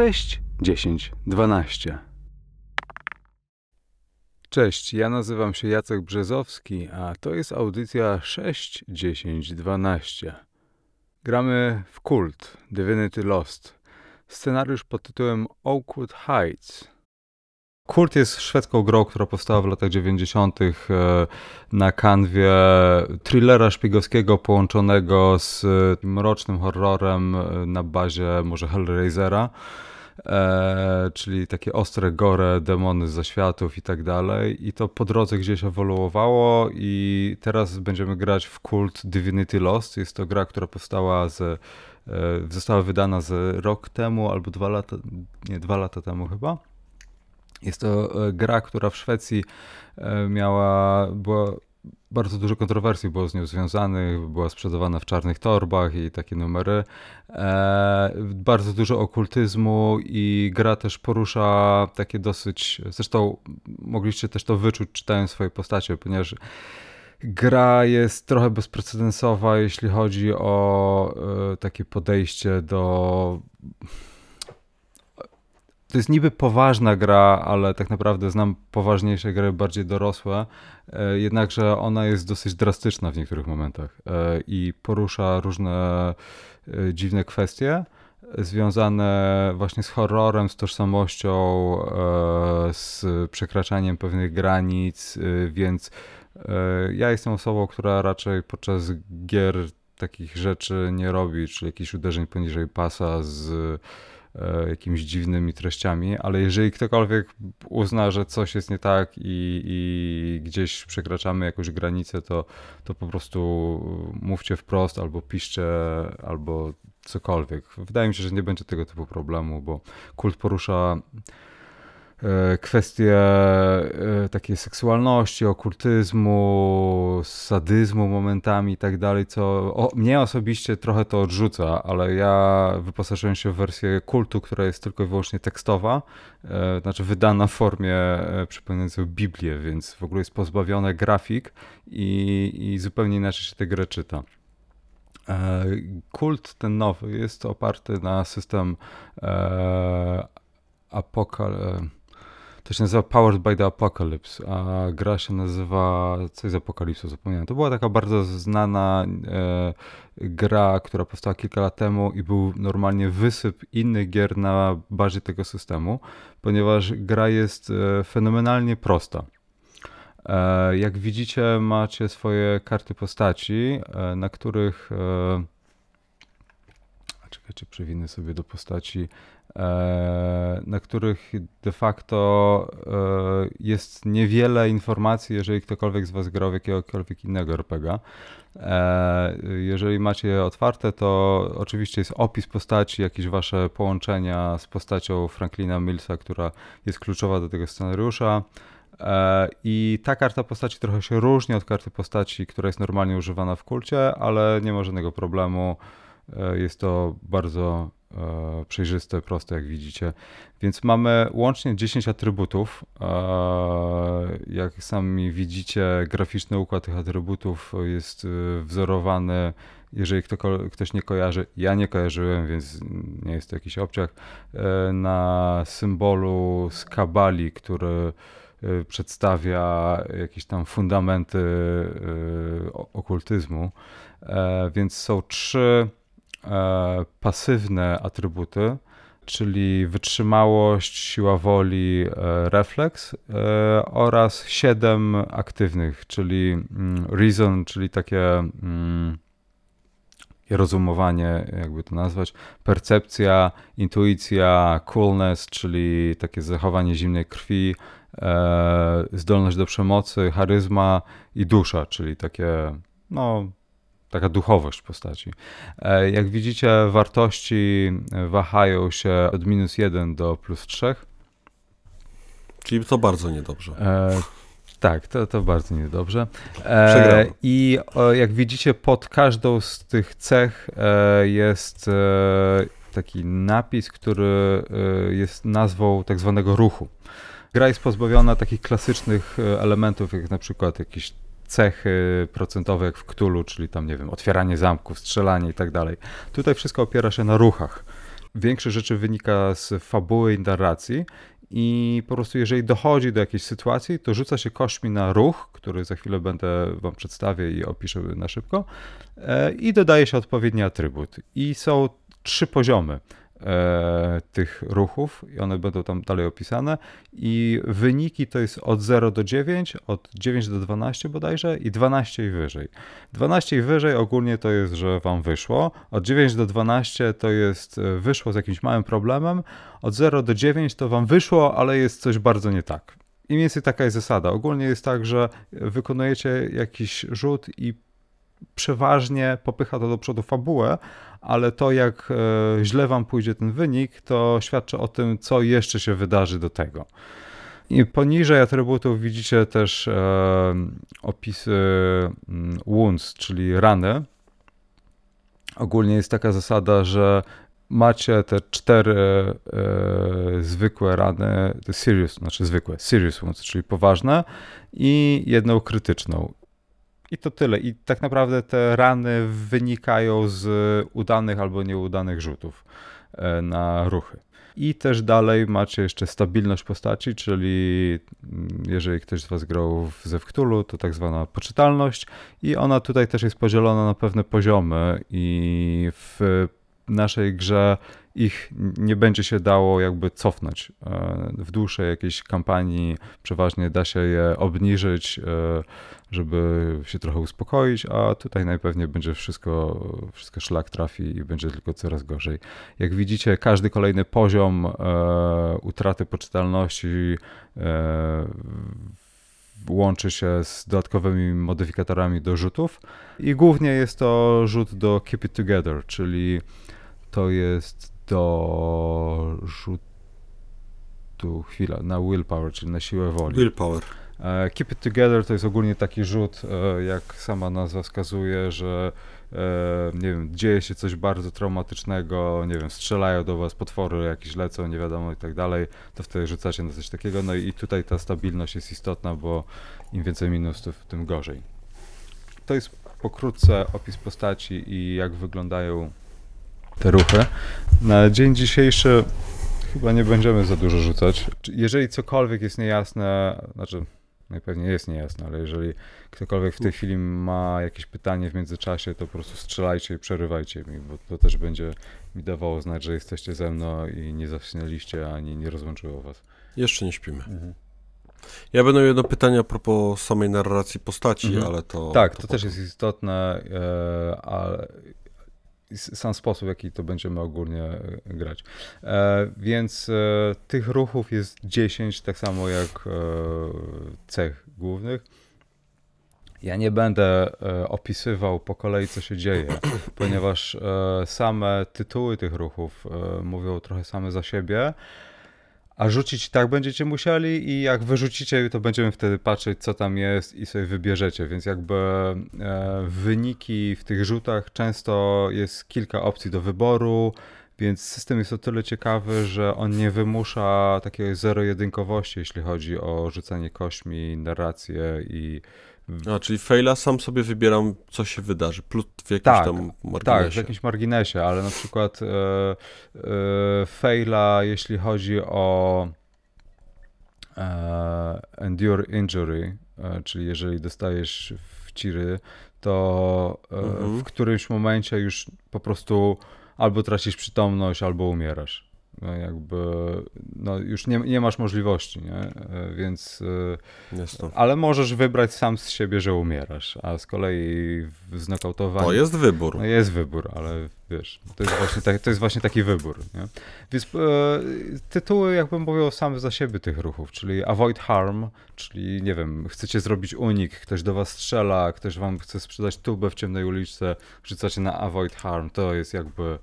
6, 10, 12. Cześć, ja nazywam się Jacek Brzezowski, a to jest audycja 6, 10, 12. Gramy w Kult, Divinity Lost. Scenariusz pod tytułem Oakwood Heights. Kult jest szwedzką grą, która powstała w latach 90. E, na kanwie thrillera szpiegowskiego połączonego z mrocznym horrorem e, na bazie może Hellraisera. E, czyli takie ostre gore, demony z zaświatów i tak dalej. I to po drodze gdzieś ewoluowało i teraz będziemy grać w kult Divinity Lost. Jest to gra, która powstała z, e, została wydana z rok temu albo dwa lata, nie, dwa lata temu chyba. Jest to e, gra, która w Szwecji miała, była bardzo dużo kontrowersji było z nią związanych, była sprzedawana w czarnych torbach i takie numery. E, bardzo dużo okultyzmu i gra też porusza takie dosyć, zresztą mogliście też to wyczuć czytając swoje postacie, ponieważ gra jest trochę bezprecedensowa, jeśli chodzi o e, takie podejście do to jest niby poważna gra, ale tak naprawdę znam poważniejsze gry, bardziej dorosłe, e, jednakże ona jest dosyć drastyczna w niektórych momentach e, i porusza różne e, dziwne kwestie związane właśnie z horrorem, z tożsamością, z przekraczaniem pewnych granic, więc ja jestem osobą, która raczej podczas gier takich rzeczy nie robi, czyli jakichś uderzeń poniżej pasa z jakimiś dziwnymi treściami, ale jeżeli ktokolwiek uzna, że coś jest nie tak i, i gdzieś przekraczamy jakąś granicę, to, to po prostu mówcie wprost albo piszcie, albo cokolwiek. Wydaje mi się, że nie będzie tego typu problemu, bo kult porusza E, kwestie e, takiej seksualności, okultyzmu, sadyzmu momentami i tak dalej, co o, mnie osobiście trochę to odrzuca, ale ja wyposażyłem się w wersję kultu, która jest tylko i wyłącznie tekstowa, e, znaczy wydana w formie przypominającą Biblię, więc w ogóle jest pozbawione grafik i, i zupełnie inaczej się tę grę czyta. Kult ten nowy jest oparty na system e, Apokal to się nazywa Powered by the Apocalypse, a gra się nazywa coś z Apokalipsu, zapomniałem. To była taka bardzo znana e, gra, która powstała kilka lat temu i był normalnie wysyp innych gier na bazie tego systemu, ponieważ gra jest e, fenomenalnie prosta. E, jak widzicie, macie swoje karty postaci, e, na których. Czekajcie, przewinę sobie do postaci. E, na których de facto e, jest niewiele informacji, jeżeli ktokolwiek z Was grał w jakiegokolwiek innego RPGa. E, jeżeli macie je otwarte, to oczywiście jest opis postaci, jakieś Wasze połączenia z postacią Franklina Millsa, która jest kluczowa do tego scenariusza. I ta karta postaci trochę się różni od karty postaci, która jest normalnie używana w kulcie, ale nie ma żadnego problemu. Jest to bardzo E, przejrzyste, proste, jak widzicie. Więc mamy łącznie 10 atrybutów. E, jak sami widzicie, graficzny układ tych atrybutów jest e, wzorowany. Jeżeli ktoś nie kojarzy, ja nie kojarzyłem, więc nie jest to jakiś obciach, na symbolu z kabali, który przedstawia jakieś tam fundamenty okultyzmu. Więc są trzy E, pasywne atrybuty, czyli wytrzymałość, siła woli, e, refleks e, oraz siedem aktywnych, czyli mm, reason, czyli takie mm, rozumowanie, jakby to nazwać, percepcja, intuicja, coolness, czyli takie zachowanie zimnej krwi, zdolność do przemocy, charyzma i dusza, czyli takie no, taka duchowość postaci. E, jak widzicie, wartości wahają się od minus 1 do plus 3. Czyli to bardzo niedobrze. E, tak, to, to bardzo niedobrze. E, I o, jak widzicie, pod każdą z tych cech e, jest e, taki napis, który e, jest nazwą tak zwanego ruchu. Gra jest pozbawiona takich klasycznych elementów, jak na przykład jakiś cechy procentowe jak w Ktulu, czyli tam, nie wiem, otwieranie zamków, strzelanie i tak dalej. Tutaj wszystko opiera się na ruchach. większość rzeczy wynika z fabuły i narracji i po prostu jeżeli dochodzi do jakiejś sytuacji, to rzuca się kośćmi na ruch, który za chwilę będę wam przedstawię i opiszę na szybko e, i dodaje się odpowiedni atrybut. I są trzy poziomy tych ruchów i one będą tam dalej opisane i wyniki to jest od 0 do 9, od 9 do 12 bodajże i 12 i wyżej. 12 i wyżej ogólnie to jest, że wam wyszło, od 9 do 12 to jest e, wyszło z jakimś małym problemem, od 0 do 9 to wam wyszło, ale jest coś bardzo nie tak. I mniej więcej taka jest zasada. Ogólnie jest tak, że wykonujecie jakiś rzut i przeważnie popycha to do przodu fabułę, ale to jak e, źle wam pójdzie ten wynik, to świadczy o tym, co jeszcze się wydarzy do tego. I poniżej atrybutów widzicie też e, opisy mm, wounds, czyli rany. Ogólnie jest taka zasada, że macie te cztery e, zwykłe rany, serious, znaczy zwykłe, serious wounds, czyli poważne i jedną krytyczną. I to tyle. I tak naprawdę te rany wynikają z udanych albo nieudanych rzutów e, na ruchy. I też dalej macie jeszcze stabilność postaci, czyli mm, jeżeli ktoś z Was grał w Zewktulu, to tak zwana poczytalność i ona tutaj też jest podzielona na pewne poziomy i w naszej grze ich nie będzie się dało jakby cofnąć. E, w dłuższej jakiejś kampanii przeważnie da się je obniżyć, e, żeby się trochę uspokoić, a tutaj najpewniej będzie wszystko, wszystko szlak trafi i będzie tylko coraz gorzej. Jak widzicie, każdy kolejny poziom e, utraty poczytalności łączy się z dodatkowymi modyfikatorami do rzutów i głównie jest to rzut do Keep It Together, czyli to jest do rzutu, chwila, na willpower, czyli na siłę woli. Willpower. E, Keep It Together to jest ogólnie taki rzut, e, jak sama nazwa wskazuje, że e, nie wiem, dzieje się coś bardzo traumatycznego, nie wiem, strzelają do was potwory, jakieś lecą, nie wiadomo i tak dalej, to wtedy rzucacie na coś takiego. No i tutaj ta stabilność jest istotna, bo im więcej minusów, tym gorzej. To jest pokrótce opis postaci i jak wyglądają te ruchy. Na dzień dzisiejszy chyba nie będziemy za dużo rzucać. Jeżeli cokolwiek jest niejasne, znaczy najpewniej jest niejasne, ale jeżeli ktokolwiek w tej chwili ma jakieś pytanie w międzyczasie, to po prostu strzelajcie i przerywajcie mi, bo to też będzie mi dawało znać, że jesteście ze mną i nie zasnęliście, ani nie rozłączyło was. Jeszcze nie śpimy. Mhm. Ja będę miał jedno pytanie a propos samej narracji postaci, mhm. ale to... Tak, to, to też jest istotne, e, ale sam sposób, w jaki to będziemy ogólnie e, grać. E, więc e, tych ruchów jest 10, tak samo jak cech głównych. Ja nie będę opisywał po kolei, co się dzieje, ponieważ same tytuły tych ruchów mówią trochę same za siebie a rzucić tak będziecie musieli i jak wyrzucicie, to będziemy wtedy patrzeć, co tam jest i sobie wybierzecie. Więc jakby e, wyniki w tych rzutach często jest kilka opcji do wyboru, więc system jest o tyle ciekawy, że on nie wymusza takiej zero-jedynkowości, jeśli chodzi o rzucanie kośmi, narrację i a, czyli faila sam sobie wybieram, co się wydarzy, plus w jakimś tak, tam marginesie. Tak, w jakimś marginesie, ale na przykład e, e, faila, jeśli chodzi o e, endure injury, czyli jeżeli dostajesz w ciry, to mhm. w którymś momencie już po prostu albo tracisz przytomność, albo umierasz. No, jakby no już nie, nie masz możliwości, nie? E, więc e, ale możesz wybrać sam z siebie, że umierasz, a z kolei w znokautowaniu... To jest wybór. No jest wybór, ale wiesz, to jest właśnie, tak, to jest właśnie taki wybór, nie? Więc e, tytuły jakbym mówił same za siebie tych ruchów, czyli avoid harm, czyli nie wiem, chcecie zrobić unik, ktoś do was strzela, ktoś wam chce sprzedać tubę w ciemnej uliczce, rzucacie na avoid harm, to jest jakby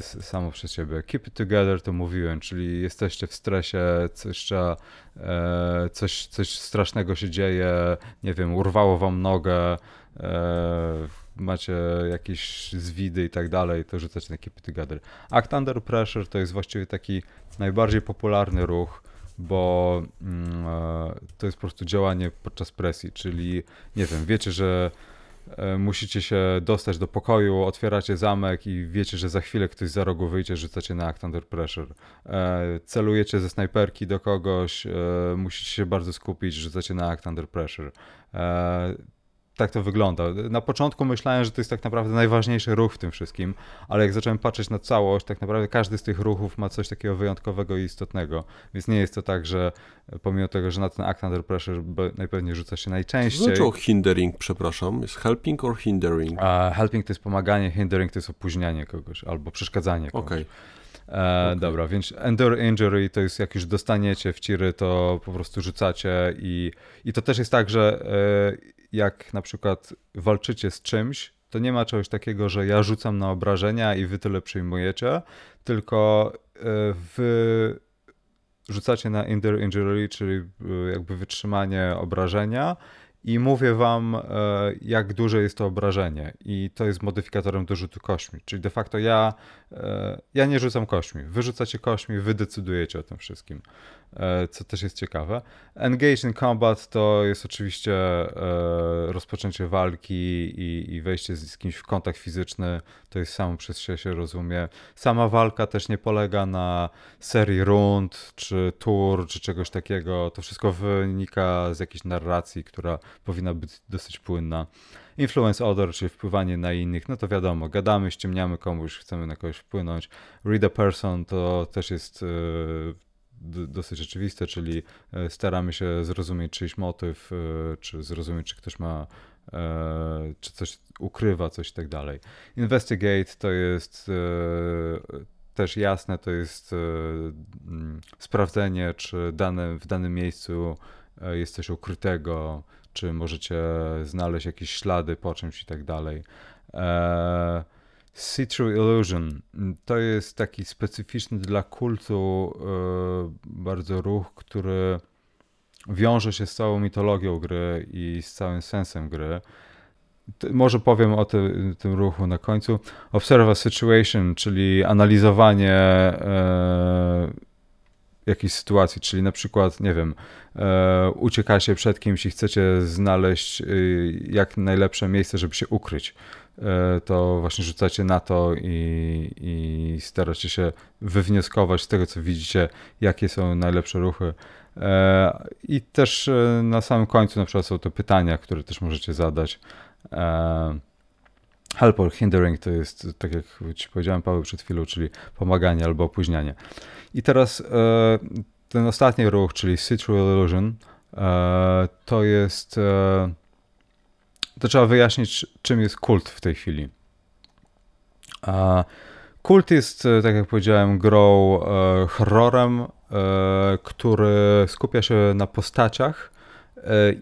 samo przez siebie. Keep it together to mówiłem, czyli jesteście w stresie, coś trzeba, e, coś, coś strasznego się dzieje, nie wiem, urwało wam nogę, e, macie jakieś zwidy i tak dalej, to rzucacie na Keep it together. Act under pressure to jest właściwie taki najbardziej popularny ruch, bo mm, e, to jest po prostu działanie podczas presji, czyli nie wiem, wiecie, że musicie się dostać do pokoju, otwieracie zamek i wiecie, że za chwilę ktoś za rogu wyjdzie, rzucacie na Act Under Pressure. E, celujecie ze snajperki do kogoś, musicie się bardzo skupić, rzucacie na Act Under Pressure tak to wygląda. Na początku myślałem, że to jest tak naprawdę najważniejszy ruch w tym wszystkim, ale jak zacząłem patrzeć na całość, tak naprawdę każdy z tych ruchów ma coś takiego wyjątkowego i istotnego. Więc nie jest to tak, że pomimo tego, że na ten act under pressure najpewniej rzuca się najczęściej. Co znaczy hindering, przepraszam? Jest helping or hindering? A helping to jest pomaganie, hindering to jest opóźnianie kogoś albo przeszkadzanie kogoś. Okay. E, okay. Dobra, więc endure injury to jest jak już dostaniecie w ciry, to po prostu rzucacie i, i to też jest tak, że e, jak na przykład walczycie z czymś, to nie ma czegoś takiego, że ja rzucam na obrażenia i wy tyle przyjmujecie, tylko e, wy rzucacie na endure injury, czyli jakby wytrzymanie obrażenia i mówię wam, e, jak duże jest to obrażenie. I to jest modyfikatorem do rzutu kośmi. Czyli de facto ja, e, ja nie rzucam kośmi. Wy rzucacie kośmi, wy decydujecie o tym wszystkim, co też jest ciekawe. Engage in combat to jest oczywiście rozpoczęcie walki i, i wejście z kimś w kontakt fizyczny. To jest samo przez się, się rozumie. Sama walka też nie polega na serii rund, czy tur, czy czegoś takiego. To wszystko wynika z jakiejś narracji, która powinna być dosyć płynna. Influence other, czyli wpływanie na innych, no to wiadomo, gadamy, ściemniamy komuś, chcemy na kogoś wpłynąć. Read a person to też jest e, dosyć oczywiste, czyli e, staramy się zrozumieć czyjś motyw, e, czy zrozumieć, czy ktoś ma, czy coś ukrywa, coś i tak dalej. Investigate to jest też jasne, to jest sprawdzenie, czy dane, w danym miejscu jest coś ukrytego, czy możecie znaleźć jakieś ślady po czymś i tak dalej. E, See Through Illusion to jest taki specyficzny dla kultu e, bardzo ruch, który wiąże się z całą mitologią gry i z całym sensem gry. Może powiem o ty, tym ruchu na końcu. Observe a situation, czyli analizowanie e, jakiejś sytuacji, czyli na przykład, nie wiem, e, uciekacie przed kimś i chcecie znaleźć e, jak najlepsze miejsce, żeby się ukryć, to właśnie rzucacie na to i, i staracie się wywnioskować z tego, co widzicie, jakie są najlepsze ruchy. E, I też e, na samym końcu na przykład są to pytania, które też możecie zadać. E, help or hindering to jest, tak jak ci powiedziałem, Paweł, przed chwilą, czyli pomaganie albo opóźnianie. I teraz e, ten ostatni ruch, czyli Citral Illusion, e, to jest. E, to trzeba wyjaśnić, czym jest kult w tej chwili. Kult jest, tak jak powiedziałem, grą horrorem, który skupia się na postaciach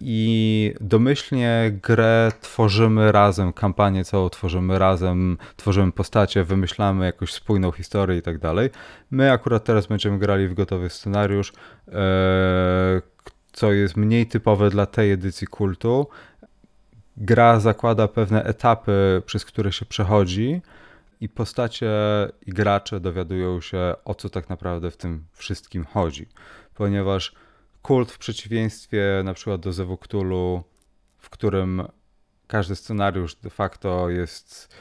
i domyślnie grę tworzymy razem, kampanię całą tworzymy razem, tworzymy postacie, wymyślamy jakąś spójną historię i tak dalej. My akurat teraz będziemy grali w gotowy scenariusz, e, co jest mniej typowe dla tej edycji kultu. Gra zakłada pewne etapy, przez które się przechodzi i postacie i gracze dowiadują się, o co tak naprawdę w tym wszystkim chodzi. Ponieważ kult w przeciwieństwie na przykład do Zewuktulu, w którym każdy scenariusz de facto jest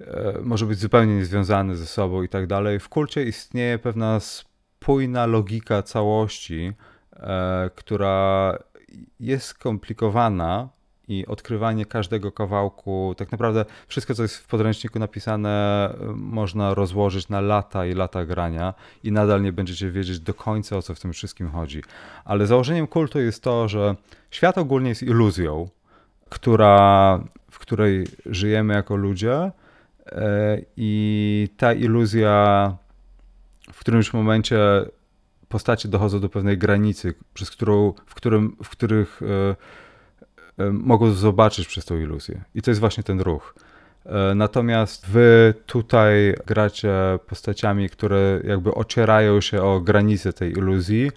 e, może być zupełnie niezwiązany ze sobą i tak dalej. W kulcie istnieje pewna spójna logika całości, e, która jest skomplikowana, i odkrywanie każdego kawałku, tak naprawdę wszystko, co jest w podręczniku napisane, można rozłożyć na lata i lata grania i nadal nie będziecie wiedzieć do końca, o co w tym wszystkim chodzi. Ale założeniem kultu jest to, że świat ogólnie jest iluzją, która, w której żyjemy jako ludzie e, i ta iluzja w którymś momencie postacie dochodzą do pewnej granicy, przez którą, w, którym, w których e, mogą zobaczyć przez tą iluzję. I to jest właśnie ten ruch. E, natomiast wy tutaj gracie postaciami, które jakby ocierają się o granice tej iluzji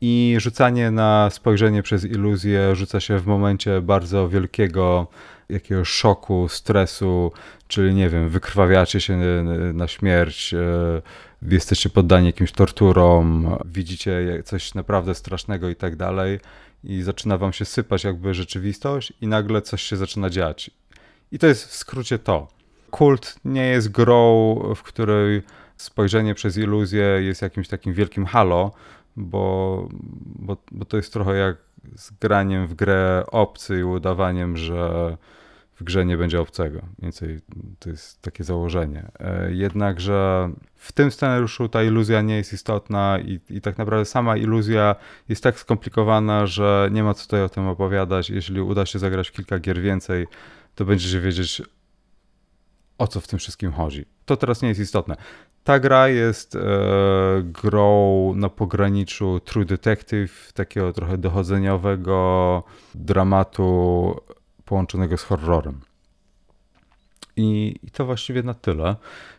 i rzucanie na spojrzenie przez iluzję rzuca się w momencie bardzo wielkiego jakiegoś szoku, stresu, czyli nie wiem, wykrwawiacie się na śmierć, e, jesteście poddani jakimś torturom, widzicie coś naprawdę strasznego i tak dalej i zaczyna wam się sypać jakby rzeczywistość i nagle coś się zaczyna dziać. I to jest w skrócie to. Kult nie jest grą, w której spojrzenie przez iluzję jest jakimś takim wielkim halo, bo, bo, bo to jest trochę jak z graniem w grę obcy i udawaniem, że w grze nie będzie obcego. Więcej to jest takie założenie. E, jednakże w tym scenariuszu ta iluzja nie jest istotna i, i tak naprawdę sama iluzja jest tak skomplikowana, że nie ma co tutaj o tym opowiadać. Jeśli uda się zagrać kilka gier więcej, to będziecie wiedzieć o co w tym wszystkim chodzi. To teraz nie jest istotne. Ta gra jest e, grą na pograniczu True Detective, takiego trochę dochodzeniowego dramatu połączonego z horrorem. I, I, to właściwie na tyle,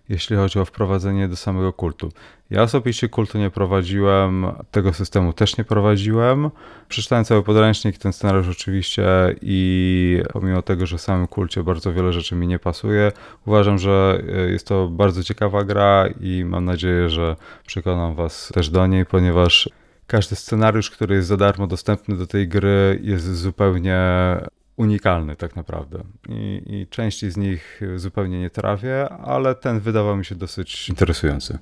jeśli chodzi o wprowadzenie do samego kultu. Ja osobiście kultu nie prowadziłem, tego systemu też nie prowadziłem. Przeczytałem cały podręcznik, ten scenariusz oczywiście i pomimo tego, że w samym kulcie bardzo wiele rzeczy mi nie pasuje, uważam, że e, jest to bardzo ciekawa gra i mam nadzieję, że przekonam was też do niej, ponieważ każdy scenariusz, który jest za darmo dostępny do tej gry jest zupełnie unikalny tak naprawdę. I, I części z nich zupełnie nie trafię, ale ten wydawał mi się dosyć interesujący.